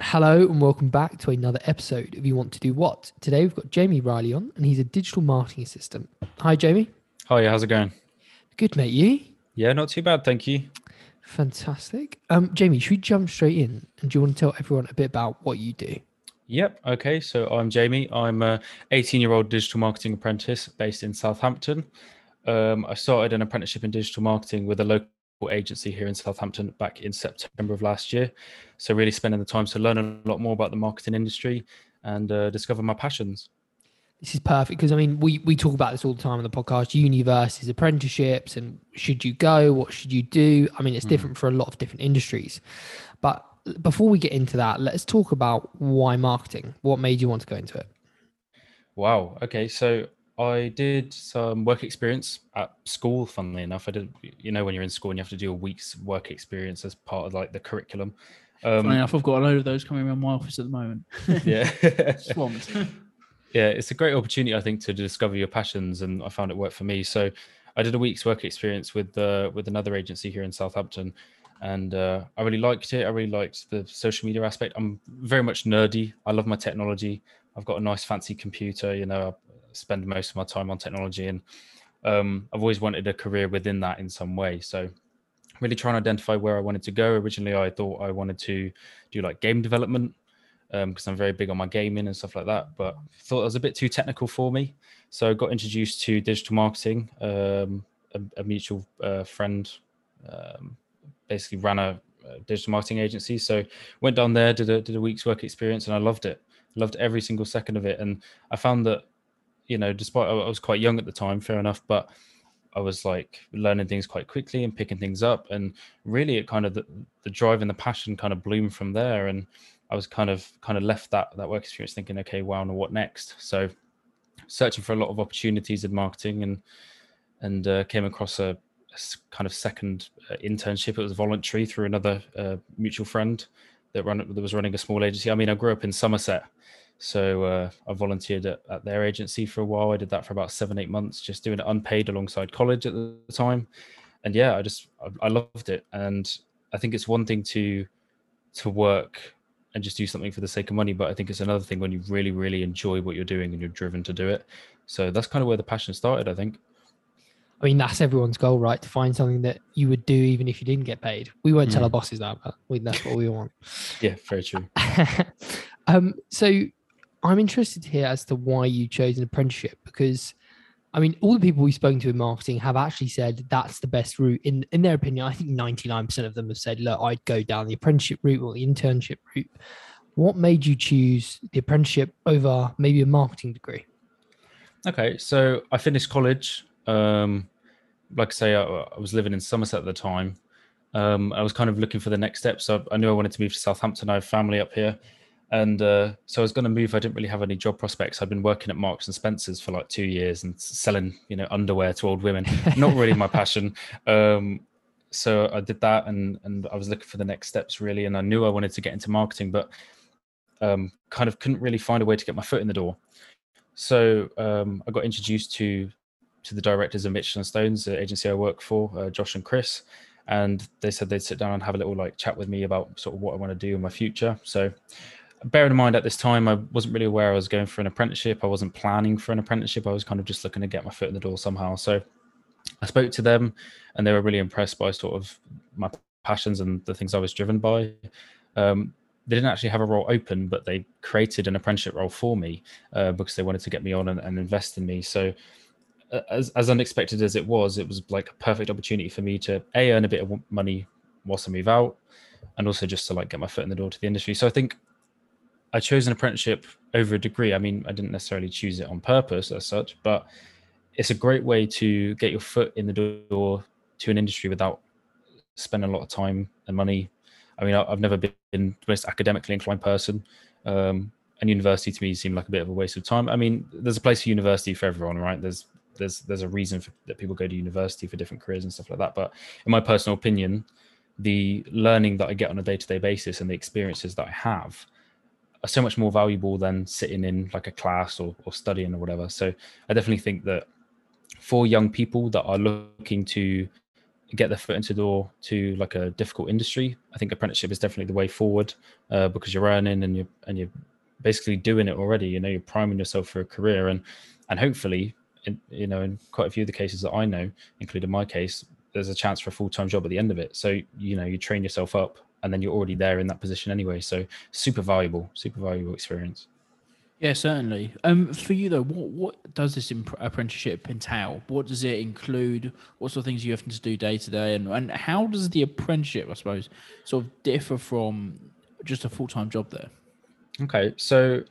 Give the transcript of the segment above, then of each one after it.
Hello and welcome back to another episode of You Want to Do What. Today we've got Jamie Riley on and he's a digital marketing assistant. Hi, Jamie. Hi, how's it going? Good, mate. You? Yeah, not too bad, thank you. Fantastic. Um, Jamie, should we jump straight in? And do you want to tell everyone a bit about what you do? Yep. Okay. So I'm Jamie. I'm a 18 year old digital marketing apprentice based in Southampton. Um, I started an apprenticeship in digital marketing with a local agency here in Southampton back in September of last year. So really spending the time to learn a lot more about the marketing industry and uh, discover my passions. This is perfect because I mean we we talk about this all the time on the podcast. Uni versus apprenticeships and should you go? What should you do? I mean it's mm. different for a lot of different industries. But before we get into that, let's talk about why marketing. What made you want to go into it? Wow. Okay. So I did some work experience at school. Funnily enough, I did. You know, when you're in school and you have to do a week's work experience as part of like the curriculum. Um, Funny enough, I've got a load of those coming around my office at the moment. yeah, swamped. yeah, it's a great opportunity, I think, to discover your passions, and I found it worked for me. So, I did a week's work experience with uh, with another agency here in Southampton, and uh, I really liked it. I really liked the social media aspect. I'm very much nerdy. I love my technology. I've got a nice fancy computer. You know, I spend most of my time on technology, and um, I've always wanted a career within that in some way. So, really trying to identify where I wanted to go. Originally, I thought I wanted to do like game development because um, I'm very big on my gaming and stuff like that. But thought it was a bit too technical for me, so I got introduced to digital marketing. Um, a, a, mutual uh, friend um, basically ran a, a, digital marketing agency, so went down there, did a did a week's work experience, and I loved it. Loved every single second of it, and I found that you know, despite I was quite young at the time, fair enough, but I was like learning things quite quickly and picking things up, and really, it kind of the, the drive and the passion kind of bloomed from there, and I was kind of kind of left that that work experience thinking, okay, wow, now what next? So, searching for a lot of opportunities in marketing, and and uh, came across a, a, kind of second uh, internship. It was voluntary through another uh, mutual friend that run that was running a small agency. I mean, I grew up in Somerset, so uh, I volunteered at, at, their agency for a while. I did that for about seven, eight months, just doing it unpaid alongside college at the time. And yeah, I just I, I loved it. And I think it's one thing to to work and just do something for the sake of money, but I think it's another thing when you really, really enjoy what you're doing and you're driven to do it. So that's kind of where the passion started, I think. I mean, that's everyone's goal, right? To find something that you would do even if you didn't get paid. We won't mm. tell our bosses that, but we, that's what we want. yeah, very true. um, so I'm interested here as to why you chose an apprenticeship because I mean, all the people we've spoken to in marketing have actually said that's the best route. In in their opinion, I think 99% of them have said, look, I'd go down the apprenticeship route or the internship route. What made you choose the apprenticeship over maybe a marketing degree? Okay, so I finished college. Um, like I say, I, I, was living in Somerset at the time. Um, I was kind of looking for the next step. So I knew I wanted to move to Southampton. I have family up here. And uh, so I was going to move. I didn't really have any job prospects. I'd been working at Marks and Spencers for like two years and selling, you know, underwear to old women. Not really my passion. Um, so I did that, and and I was looking for the next steps really. And I knew I wanted to get into marketing, but um, kind of couldn't really find a way to get my foot in the door. So um, I got introduced to to the directors of Mitchell and Stones, the agency I work for, uh, Josh and Chris, and they said they'd sit down and have a little like chat with me about sort of what I want to do in my future. So bearing in mind at this time, I wasn't really aware I was going for an apprenticeship. I wasn't planning for an apprenticeship. I was kind of just looking to get my foot in the door somehow. So I spoke to them and they were really impressed by sort of my passions and the things I was driven by. Um, they didn't actually have a role open, but they created an apprenticeship role for me uh, because they wanted to get me on and, and invest in me. So, uh, as, as unexpected as it was, it was like a perfect opportunity for me to a earn a bit of money whilst I move out, and also just to like get my foot in the door to the industry. So I think I chose an apprenticeship over a degree. I mean, I didn't necessarily choose it on purpose as such, but it's a great way to get your foot in the door to an industry without spending a lot of time and money. I mean, I've never been the most academically inclined person. Um, and university to me seemed like a bit of a waste of time. I mean, there's a place for university for everyone, right? There's there's there's a reason for, that people go to university for different careers and stuff like that. But in my personal opinion, the learning that I get on a day to day basis and the experiences that I have are so much more valuable than sitting in like a class or, or studying or whatever. So I definitely think that for young people that are looking to get their foot into the door to like a difficult industry, I think apprenticeship is definitely the way forward uh, because you're earning and you're and you're basically doing it already. You know, you're priming yourself for a career, and and hopefully, in, you know, in quite a few of the cases that I know, including my case, there's a chance for a full time job at the end of it. So you know, you train yourself up, and then you're already there in that position anyway. So super valuable, super valuable experience. Yeah, certainly. Um, for you though, what what does this imp- apprenticeship entail? What does it include? What sort of things you having to do day to day, and and how does the apprenticeship, I suppose, sort of differ from just a full time job there? Okay, so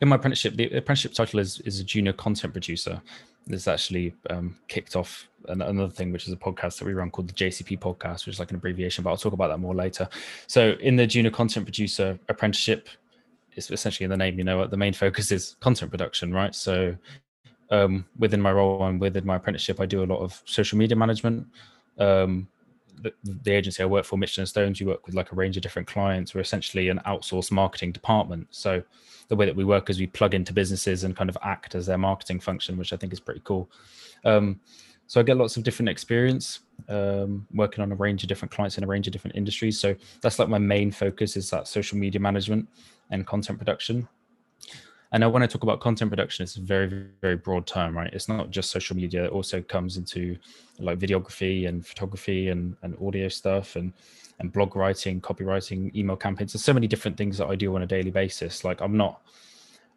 in my apprenticeship, the apprenticeship title is is a junior content producer. This actually um, kicked off another thing, which is a podcast that we run called the JCP podcast, which is like an abbreviation, but I'll talk about that more later. So in the junior content producer apprenticeship, it's essentially in the name, you know, the main focus is content production, right? So um, within my role and within my apprenticeship, I do a lot of social media management. Um, the, the, agency I work for, Mitchell and Stones, we work with like a range of different clients. We're essentially an outsourced marketing department. So the way that we work is we plug into businesses and kind of act as their marketing function, which I think is pretty cool. Um, so I get lots of different experience um, working on a range of different clients in a range of different industries. So that's like my main focus is that social media management and content production. And when I talk about content production, it's a very, very broad term, right? It's not just social media. It also comes into like videography and photography and, and audio stuff and, and blog writing, copywriting, email campaigns. There's so many different things that I do on a daily basis. Like I'm not,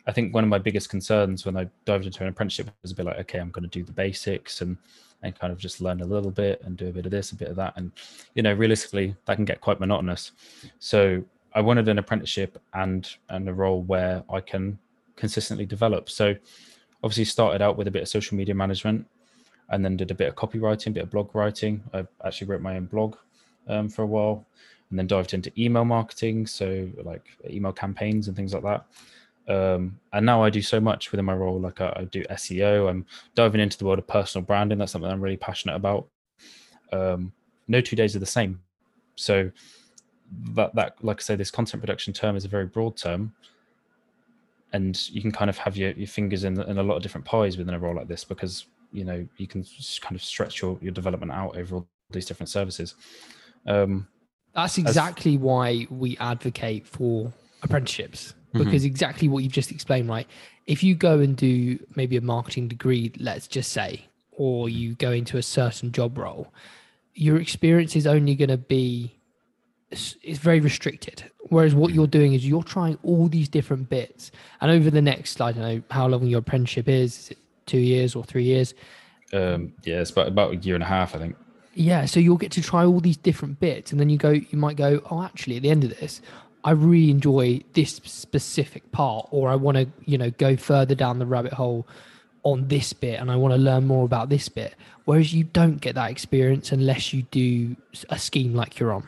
I think one of my biggest concerns when I dived into an apprenticeship was a bit like, okay, I'm going to do the basics and and kind of just learn a little bit and do a bit of this, a bit of that, and you know, realistically, that can get quite monotonous. So I wanted an apprenticeship and and a role where I can consistently develop. So obviously started out with a bit of social media management and then did a bit of copywriting, a bit of blog writing. I actually wrote my own blog um, for a while and then dived into email marketing. So like email campaigns and things like that. Um, and now I do so much within my role. Like I, I, do SEO. I'm diving into the world of personal branding. That's something I'm really passionate about. Um, no two days are the same. So that that like I say, this content production term is a very broad term, and you can kind of have your, your fingers in, in a lot of different pies within a role like this because you know you can kind of stretch your, your development out over all these different services. Um, That's exactly as, why we advocate for apprenticeships mm-hmm. because mm-hmm. exactly what you've just explained, right? If you go and do maybe a marketing degree, let's just say, or you go into a certain job role, your experience is only going to be it's, very restricted. Whereas what you're doing is you're trying all these different bits, and over the next, I don't know how long your apprenticeship is, is it two years or three years? Um, yeah, it's about about a year and a half, I think. Yeah, so you'll get to try all these different bits, and then you go, you might go, oh, actually, at the end of this, I really enjoy this specific part, or I want to, you know, go further down the rabbit hole on this bit, and I want to learn more about this bit. Whereas you don't get that experience unless you do a scheme like you're on.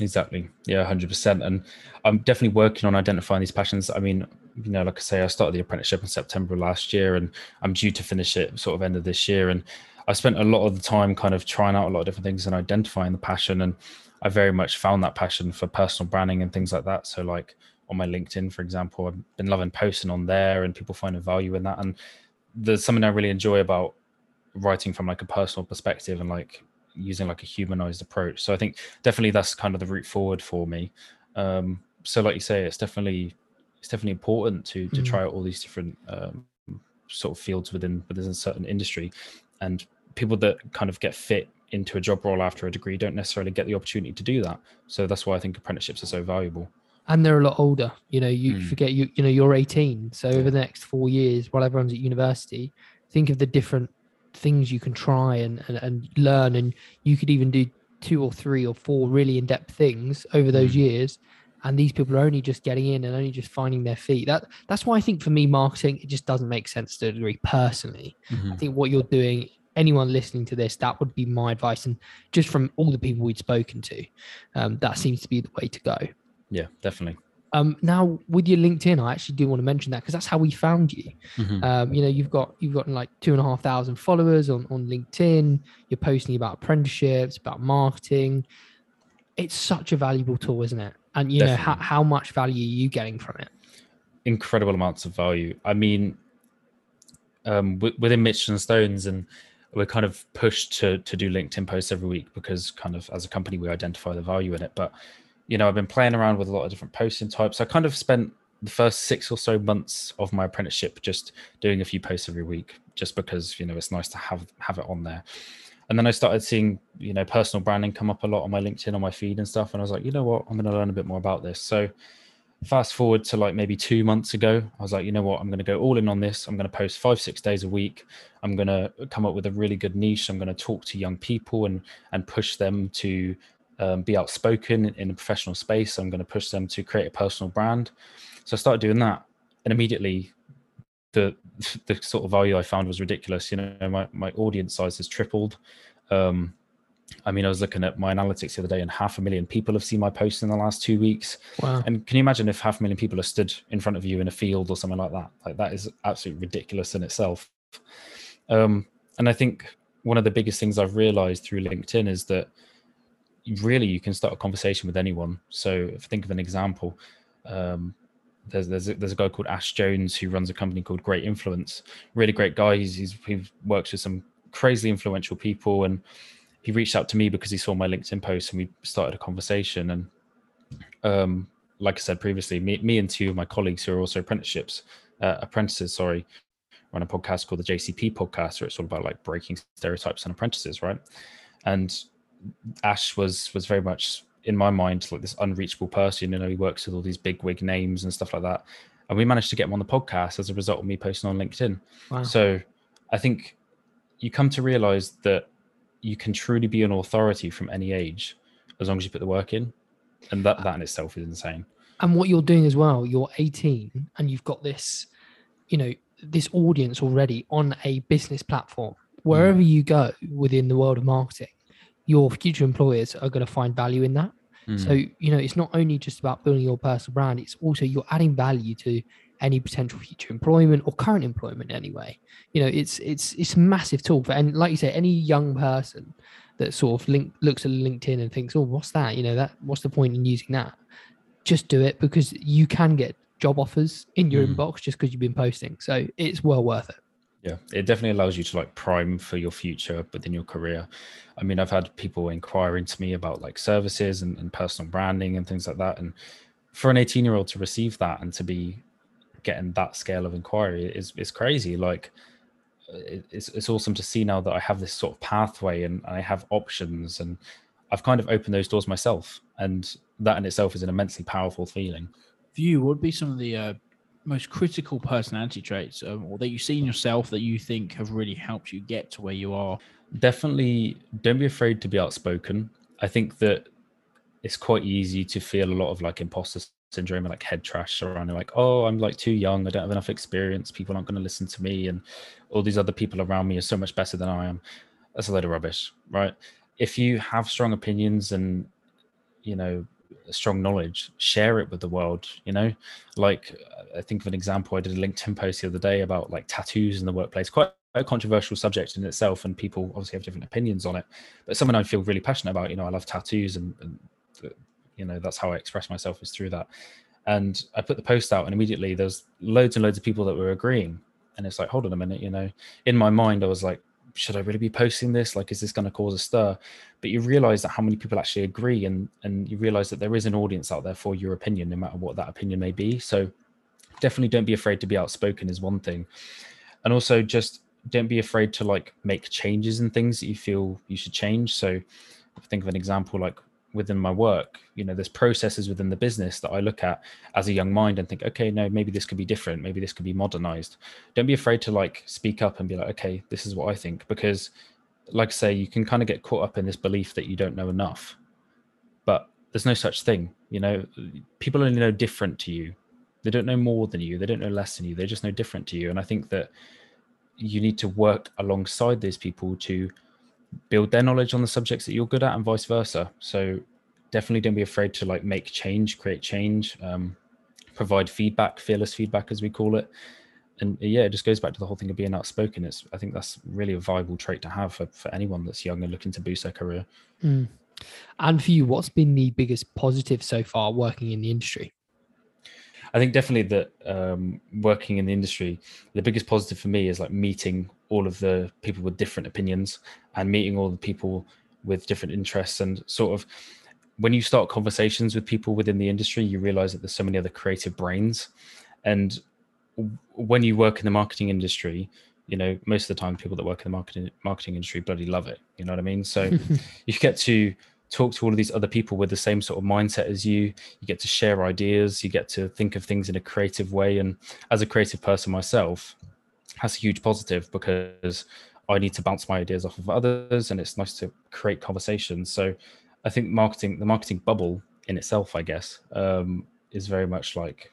Exactly. Yeah, hundred percent. And I'm definitely working on identifying these passions. I mean, you know, like I say, I started the apprenticeship in September last year, and I'm due to finish it sort of end of this year. And I spent a lot of the time kind of trying out a lot of different things and identifying the passion. And I very much found that passion for personal branding and things like that. So, like on my LinkedIn, for example, I've been loving posting on there, and people finding value in that. And there's something I really enjoy about writing from like a personal perspective and like using like a humanized approach. So I think definitely that's kind of the route forward for me. Um, so like you say, it's definitely it's definitely important to to mm. try out all these different um, sort of fields within within a certain industry, and people that kind of get fit into a job role after a degree don't necessarily get the opportunity to do that. So that's why I think apprenticeships are so valuable. And they're a lot older. You know, you mm. forget you you know you're 18. So over the next four years, while everyone's at university, think of the different things you can try and, and, and learn and you could even do two or three or four really in-depth things over those mm. years and these people are only just getting in and only just finding their feet. That that's why i think for me marketing it just doesn't make sense to a degree personally. Mm-hmm. i think what you're doing anyone listening to this that would be my advice and just from all the people we'd spoken to um, that seems to be the way to go. Yeah definitely um, now with your LinkedIn, I actually do want to mention that because that's how we found you. Mm-hmm. Um, you know, you've got you've got like two and a half thousand followers on on LinkedIn. You're posting about apprenticeships, about marketing. It's such a valuable tool, isn't it? And you Definitely. know how how much value are you getting from it? Incredible amounts of value. I mean, um, within Mitchell and Stones, and we're kind of pushed to to do LinkedIn posts every week because kind of as a company we identify the value in it. But you know, I've been playing around with a lot of different posting types. I kind of spent the first six or so months of my apprenticeship just doing a few posts every week, just because you know it's nice to have have it on there. And then I started seeing you know personal branding come up a lot on my LinkedIn on my feed and stuff, and I was like, you know what, I'm going to learn a bit more about this. So fast forward to like maybe two months ago i was like you know what i'm going to go all in on this i'm going to post five six days a week i'm going to come up with a really good niche i'm going to talk to young people and and push them to um, be outspoken in a professional space i'm going to push them to create a personal brand so i started doing that and immediately the the sort of value i found was ridiculous you know my, my audience size has tripled um, I mean, I was looking at my analytics the other day, and half a million people have seen my posts in the last two weeks. Wow. And can you imagine if half a million people are stood in front of you in a field or something like that? Like that is absolutely ridiculous in itself. Um, and I think one of the biggest things I've realized through LinkedIn is that really you can start a conversation with anyone. So if I think of an example, um, there's there's a, there's a guy called Ash Jones who runs a company called Great Influence. Really great guy. He's, he's he works with some crazily influential people and he reached out to me because he saw my LinkedIn post and we started a conversation. And um, like I said previously, me, me and two of my colleagues who are also apprenticeships, uh, apprentices, sorry, run a podcast called the JCP podcast, where it's all about like breaking stereotypes on apprentices, right? And Ash was was very much in my mind like this unreachable person. You know, he works with all these big wig names and stuff like that. And we managed to get him on the podcast as a result of me posting on LinkedIn. Wow. So I think you come to realize that you can truly be an authority from any age as long as you put the work in and that that in itself is insane and what you're doing as well you're 18 and you've got this you know this audience already on a business platform wherever mm. you go within the world of marketing your future employers are going to find value in that. Mm. so you know it's not only just about building your personal brand it's also you're adding value to any potential future employment or current employment anyway. You know it's it's it's a massive tool for and like you say any young person that sort of link looks at linkedin and thinks oh what's that? You know that what's the point in using that? Just do it because you can get job offers in your mm. inbox just because you've been posting. So it's well worth it yeah it definitely allows you to like prime for your future within your career i mean i've had people inquiring to me about like services and, and personal branding and things like that and for an 18 year old to receive that and to be getting that scale of inquiry is is crazy. Like it's it's awesome to see now that I have this sort of pathway and I have options and I've kind of opened those doors myself, and that in itself is an immensely powerful feeling. You, what would be some of the uh, most critical personality traits, um, or that you see in yourself that you think have really helped you get to where you are? Definitely, don't be afraid to be outspoken. I think that it's quite easy to feel a lot of like imposter syndrome and like head trash around like oh i'm like too young i don't have enough experience people aren't going to listen to me and all these other people around me are so much better than i am that's a load of rubbish right if you have strong opinions and you know strong knowledge share it with the world you know? Like i think of an example i did a linkedin post the other day about like tattoos in the workplace. Quite a controversial subject in itself and people obviously have different opinions on it but something i feel really passionate about you know i love tattoos and, and you know that's how i express myself is through that. And i put the post out and immediately there's loads and loads of people that were agreeing and it's like hold on a minute you know? In my mind i was like should i really be posting this? Like is this going to cause a stir? But you realize that how many people actually agree and and you realize that there is an audience out there for your opinion no matter what that opinion may be. So definitely don't be afraid to be outspoken is one thing. And also just don't be afraid to like make changes and things that you feel you should change. So think of an example like within my work you know there's processes within the business that i look at as a young mind and think okay no maybe this could be different. Maybe this could be modernized. Don't be afraid to like speak up and be like okay this is what i think because like i say you can kind of get caught up in this belief that you don't know enough. But there's no such thing you know? People only know different to you. They don't know more than you. They don't know less than you. They just know different to you. And i think that you need to work alongside those people to build their knowledge on the subjects that you're good at and vice versa. So definitely don't be afraid to like make change create change um, provide feedback fearless feedback as we call it. And yeah it just goes back to the whole thing of being outspoken. It's i think that's really a viable trait to have for, for anyone that's young and looking to boost their career. Mm. and for you what's been the biggest positive so far working in the industry I think definitely that um, working in the industry, the biggest positive for me is like meeting all of the people with different opinions and meeting all the people with different interests and sort of when you start conversations with people within the industry, you realize that there's so many other creative brains. And when you work in the marketing industry, you know, most of the time people that work in the marketing marketing industry bloody love it. You know what I mean? So you get to talk to all of these other people with the same sort of mindset as you. You get to share ideas. You get to think of things in a creative way. And as a creative person myself, that's a huge positive because I need to bounce my ideas off of others, and it's nice to create conversations. So I think marketing, the marketing bubble in itself, I guess, um, is very much like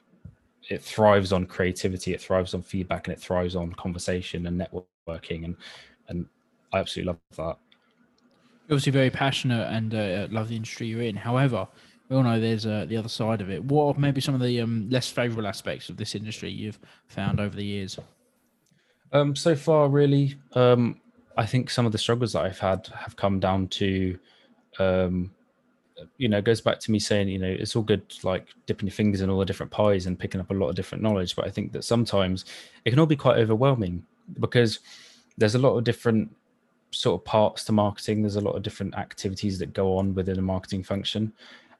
it thrives on creativity, it thrives on feedback, and it thrives on conversation and networking, and and I absolutely love that. Obviously very passionate and uh, love the industry you're in. However, we all know there's uh, the other side of it. What are maybe some of the um, less favourable aspects of this industry you've found over the years? Um, so far, really, um, I think some of the struggles that I've had have come down to um, you know, goes back to me saying, you know, it's all good like dipping your fingers in all the different pies and picking up a lot of different knowledge. But I think that sometimes it can all be quite overwhelming because there's a lot of different sort of parts to marketing. There's a lot of different activities that go on within a marketing function.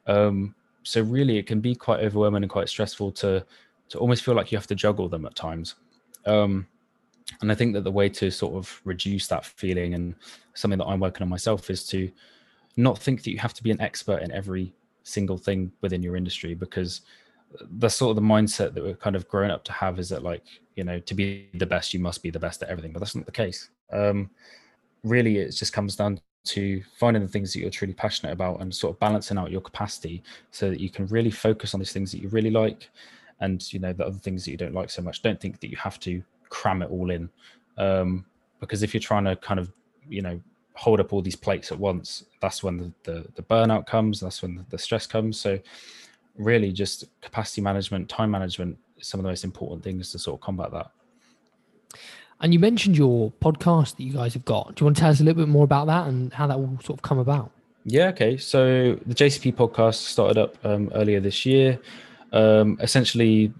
Um, so really it can be quite overwhelming and quite stressful to to almost feel like you have to juggle them at times. Um, and I think that the way to sort of reduce that feeling and something that I'm working on myself is to not think that you have to be an expert in every single thing within your industry because that's sort of the mindset that we're kind of grown up to have is that like you know to be the best you must be the best at everything but that's not the case um really it just comes down to finding the things that you're truly passionate about and sort of balancing out your capacity so that you can really focus on these things that you really like and you know the other things that you don't like so much don't think that you have to cram it all in um because if you're trying to kind of you know hold up all these plates at once, that's when the, the, the burnout comes, that's when the, the stress comes. So really just capacity management, time management is some of the most important things to sort of combat that. And you mentioned your podcast that you guys have got. Do you want to tell us a little bit more about that and how that will sort of come about? Yeah, okay. So the JCP podcast started up um, earlier this year. Um, essentially,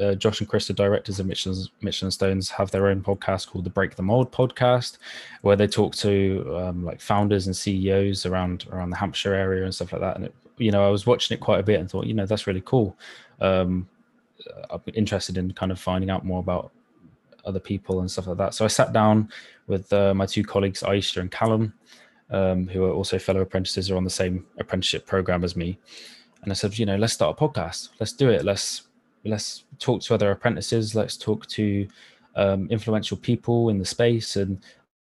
uh, Josh and Chris, the directors of Mitchell and, Michelin Stones, have their own podcast called the Break the Mold podcast, where they talk to um, like founders and CEOs around around the Hampshire area and stuff like that. And it, you know, I was watching it quite a bit and thought, you know, that's really cool. Um, I'm interested in kind of finding out more about other people and stuff like that. So I sat down with uh, my two colleagues, Aisha and Callum, um, who are also fellow apprentices, are on the same apprenticeship program as me. And I said, you know, let's start a podcast. Let's do it. Let's let's talk to other apprentices let's talk to um, influential people in the space and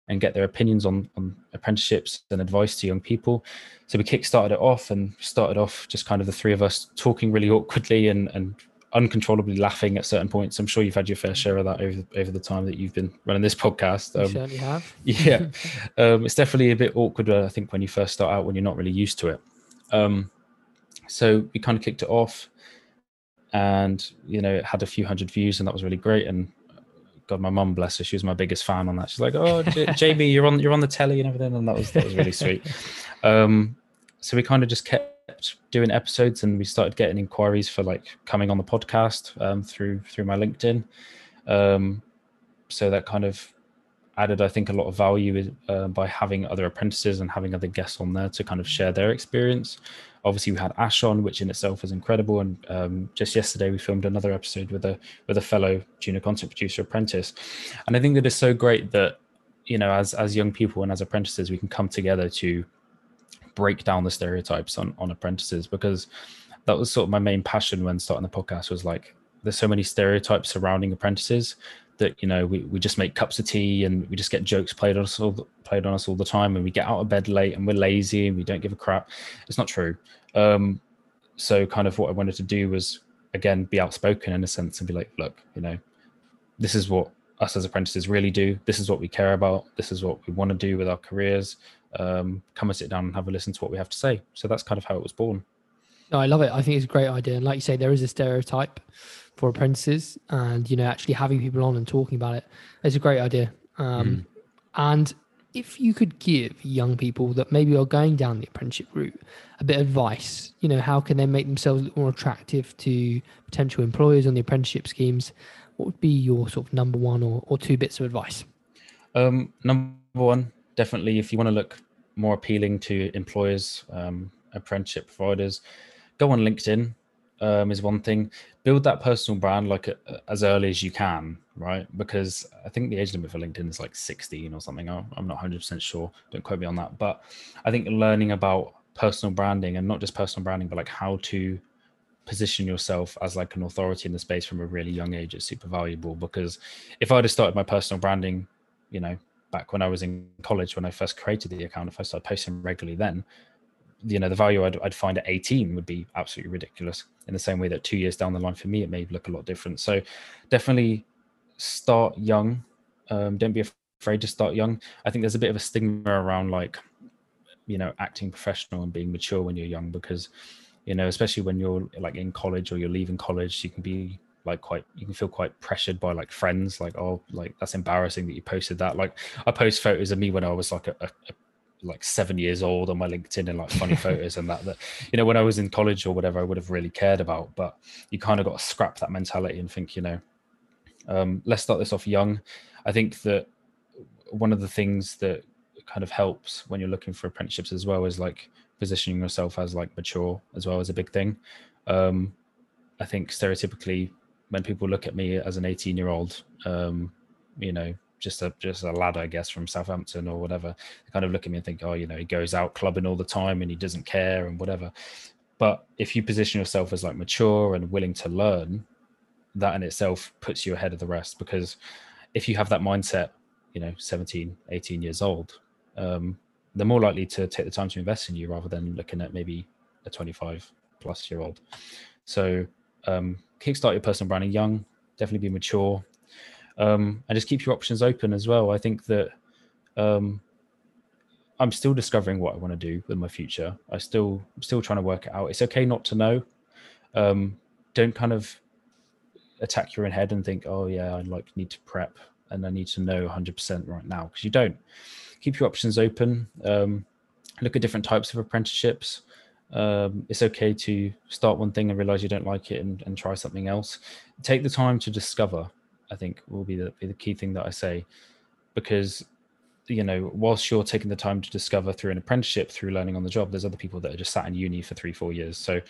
and get their opinions on, on apprenticeships and advice to young people so we kick-started it off and started off just kind of the three of us talking really awkwardly and, and uncontrollably laughing at certain points. I'm sure you've had your fair share of that over, over the time that you've been running this podcast. Um, certainly have. yeah. Um, it's definitely a bit awkward i think when you first start out when you're not really used to it. Um, so we kind of kicked it off and you know it had a few hundred views and that was really great. And god my mum bless her she was my biggest fan on that. She's like oh J- jamie you're on you're on the telly and everything. And that was that was really sweet. Um so we kind of just kept doing episodes and we started getting inquiries for like coming on the podcast um, through through my linkedin um so that kind of added i think a lot of value uh, by having other apprentices and having other guests on there to kind of share their experience Obviously, we had Ash on, which in itself is incredible. And um, just yesterday, we filmed another episode with a with a fellow junior content producer apprentice. And I think that it's so great that you know, as as young people and as apprentices, we can come together to break down the stereotypes on on apprentices because that was sort of my main passion when starting the podcast was like there's so many stereotypes surrounding apprentices that you know we, we just make cups of tea and we just get jokes played on us all played on us all the time and we get out of bed late and we're lazy and we don't give a crap. It's not true. Um, so kind of what i wanted to do was again be outspoken in a sense and be like look you know this is what us as apprentices really do. This is what we care about. This is what we want to do with our careers um, come and sit down and have a listen to what we have to say so that's kind of how it was born no, I love it. I think it's a great idea. And like you say, there is a stereotype for apprentices and you know actually having people on and talking about it is a great idea um, mm. and if you could give young people that maybe are going down the apprenticeship route a bit of advice, you know, how can they make themselves more attractive to potential employers on the apprenticeship schemes? What would be your sort of number one or, or two bits of advice? Um, number one, definitely, if you want to look more appealing to employers, um, apprenticeship providers, go on LinkedIn. Um, is one thing. Build that personal brand like uh, as early as you can, right? Because I think the age limit for LinkedIn is like 16 or something. I'm not 100% sure. Don't quote me on that. But I think learning about personal branding and not just personal branding, but like how to position yourself as like an authority in the space from a really young age is super valuable. Because if I'd have started my personal branding, you know, back when I was in college, when I first created the account, if I started posting regularly then, you know, the value I'd, I'd find at 18 would be absolutely ridiculous in the same way that two years down the line for me, it may look a lot different. So definitely start young. Um, don't be afraid to start young. I think there's a bit of a stigma around like, you know, acting professional and being mature when you're young because, you know, especially when you're like in college or you're leaving college, you can be like quite you can feel quite pressured by like friends like oh like that's embarrassing that you posted that. Like i post photos of me when i was like a, a, a like seven years old on my linkedin and like funny photos and that that you know when i was in college or whatever i would have really cared about but you kind of got to scrap that mentality and think you know um, let's start this off young. I think that one of the things that kind of helps when you're looking for apprenticeships as well is like positioning yourself as like mature as well as a big thing. Um, i think stereotypically when people look at me as an 18 year old, um, you know, just a just a lad, I guess, from Southampton or whatever, they kind of look at me and think, oh, you know, he goes out clubbing all the time and he doesn't care and whatever. But if you position yourself as like mature and willing to learn, that in itself puts you ahead of the rest because if you have that mindset, you know, 17, 18 years old, um, they're more likely to take the time to invest in you rather than looking at maybe a 25 plus year old. So um, kickstart your personal branding young, definitely be mature, um, and just keep your options open as well. I think that um, I'm still discovering what I want to do with my future. I still I'm still trying to work it out. It's okay not to know. Um, don't kind of attack your own head and think, oh yeah, I like need to prep and I need to know 100% right now because you don't. Keep your options open. Um, look at different types of apprenticeships um, it's okay to start one thing and realize you don't like it and, and try something else. Take the time to discover. I think will be the, be the key thing that I say, because you know, whilst you're taking the time to discover through an apprenticeship, through learning on the job, there's other people that are just sat in uni for three, four years. So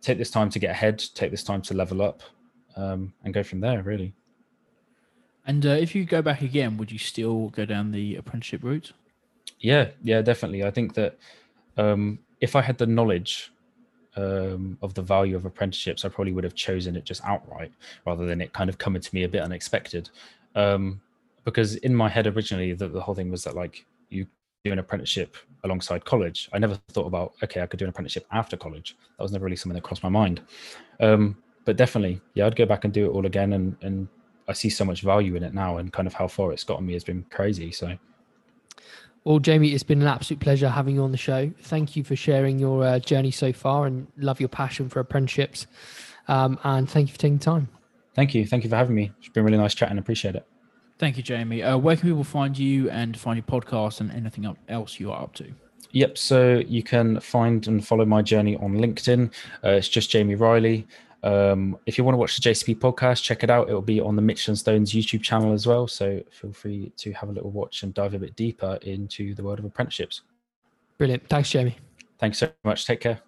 take this time to get ahead, take this time to level up, um, and go from there. Really. And uh, if you go back again, would you still go down the apprenticeship route? Yeah, yeah, definitely. I think that um, if I had the knowledge um, of the value of apprenticeships, I probably would have chosen it just outright rather than it kind of coming to me a bit unexpected. Um, because in my head originally, the, the whole thing was that like you do an apprenticeship alongside college. I never thought about okay, I could do an apprenticeship after college. That was never really something that crossed my mind. Um, but definitely, yeah, I'd go back and do it all again. And and I see so much value in it now, and kind of how far it's gotten me has been crazy. So well, Jamie, it's been an absolute pleasure having you on the show. Thank you for sharing your uh, journey so far and love your passion for apprenticeships. Um, and thank you for taking time. Thank you. Thank you for having me. It's been really nice chatting. Appreciate it. Thank you, Jamie. Uh, where can people find you and find your podcast and anything else you are up to? Yep. So you can find and follow my journey on LinkedIn. Uh, it's just Jamie Riley. Um, if you want to watch the JCP podcast, check it out. It will be on the Mitchell and Stones YouTube channel as well. So feel free to have a little watch and dive a bit deeper into the world of apprenticeships. Brilliant. Thanks, Jamie. Thanks so much. Take care.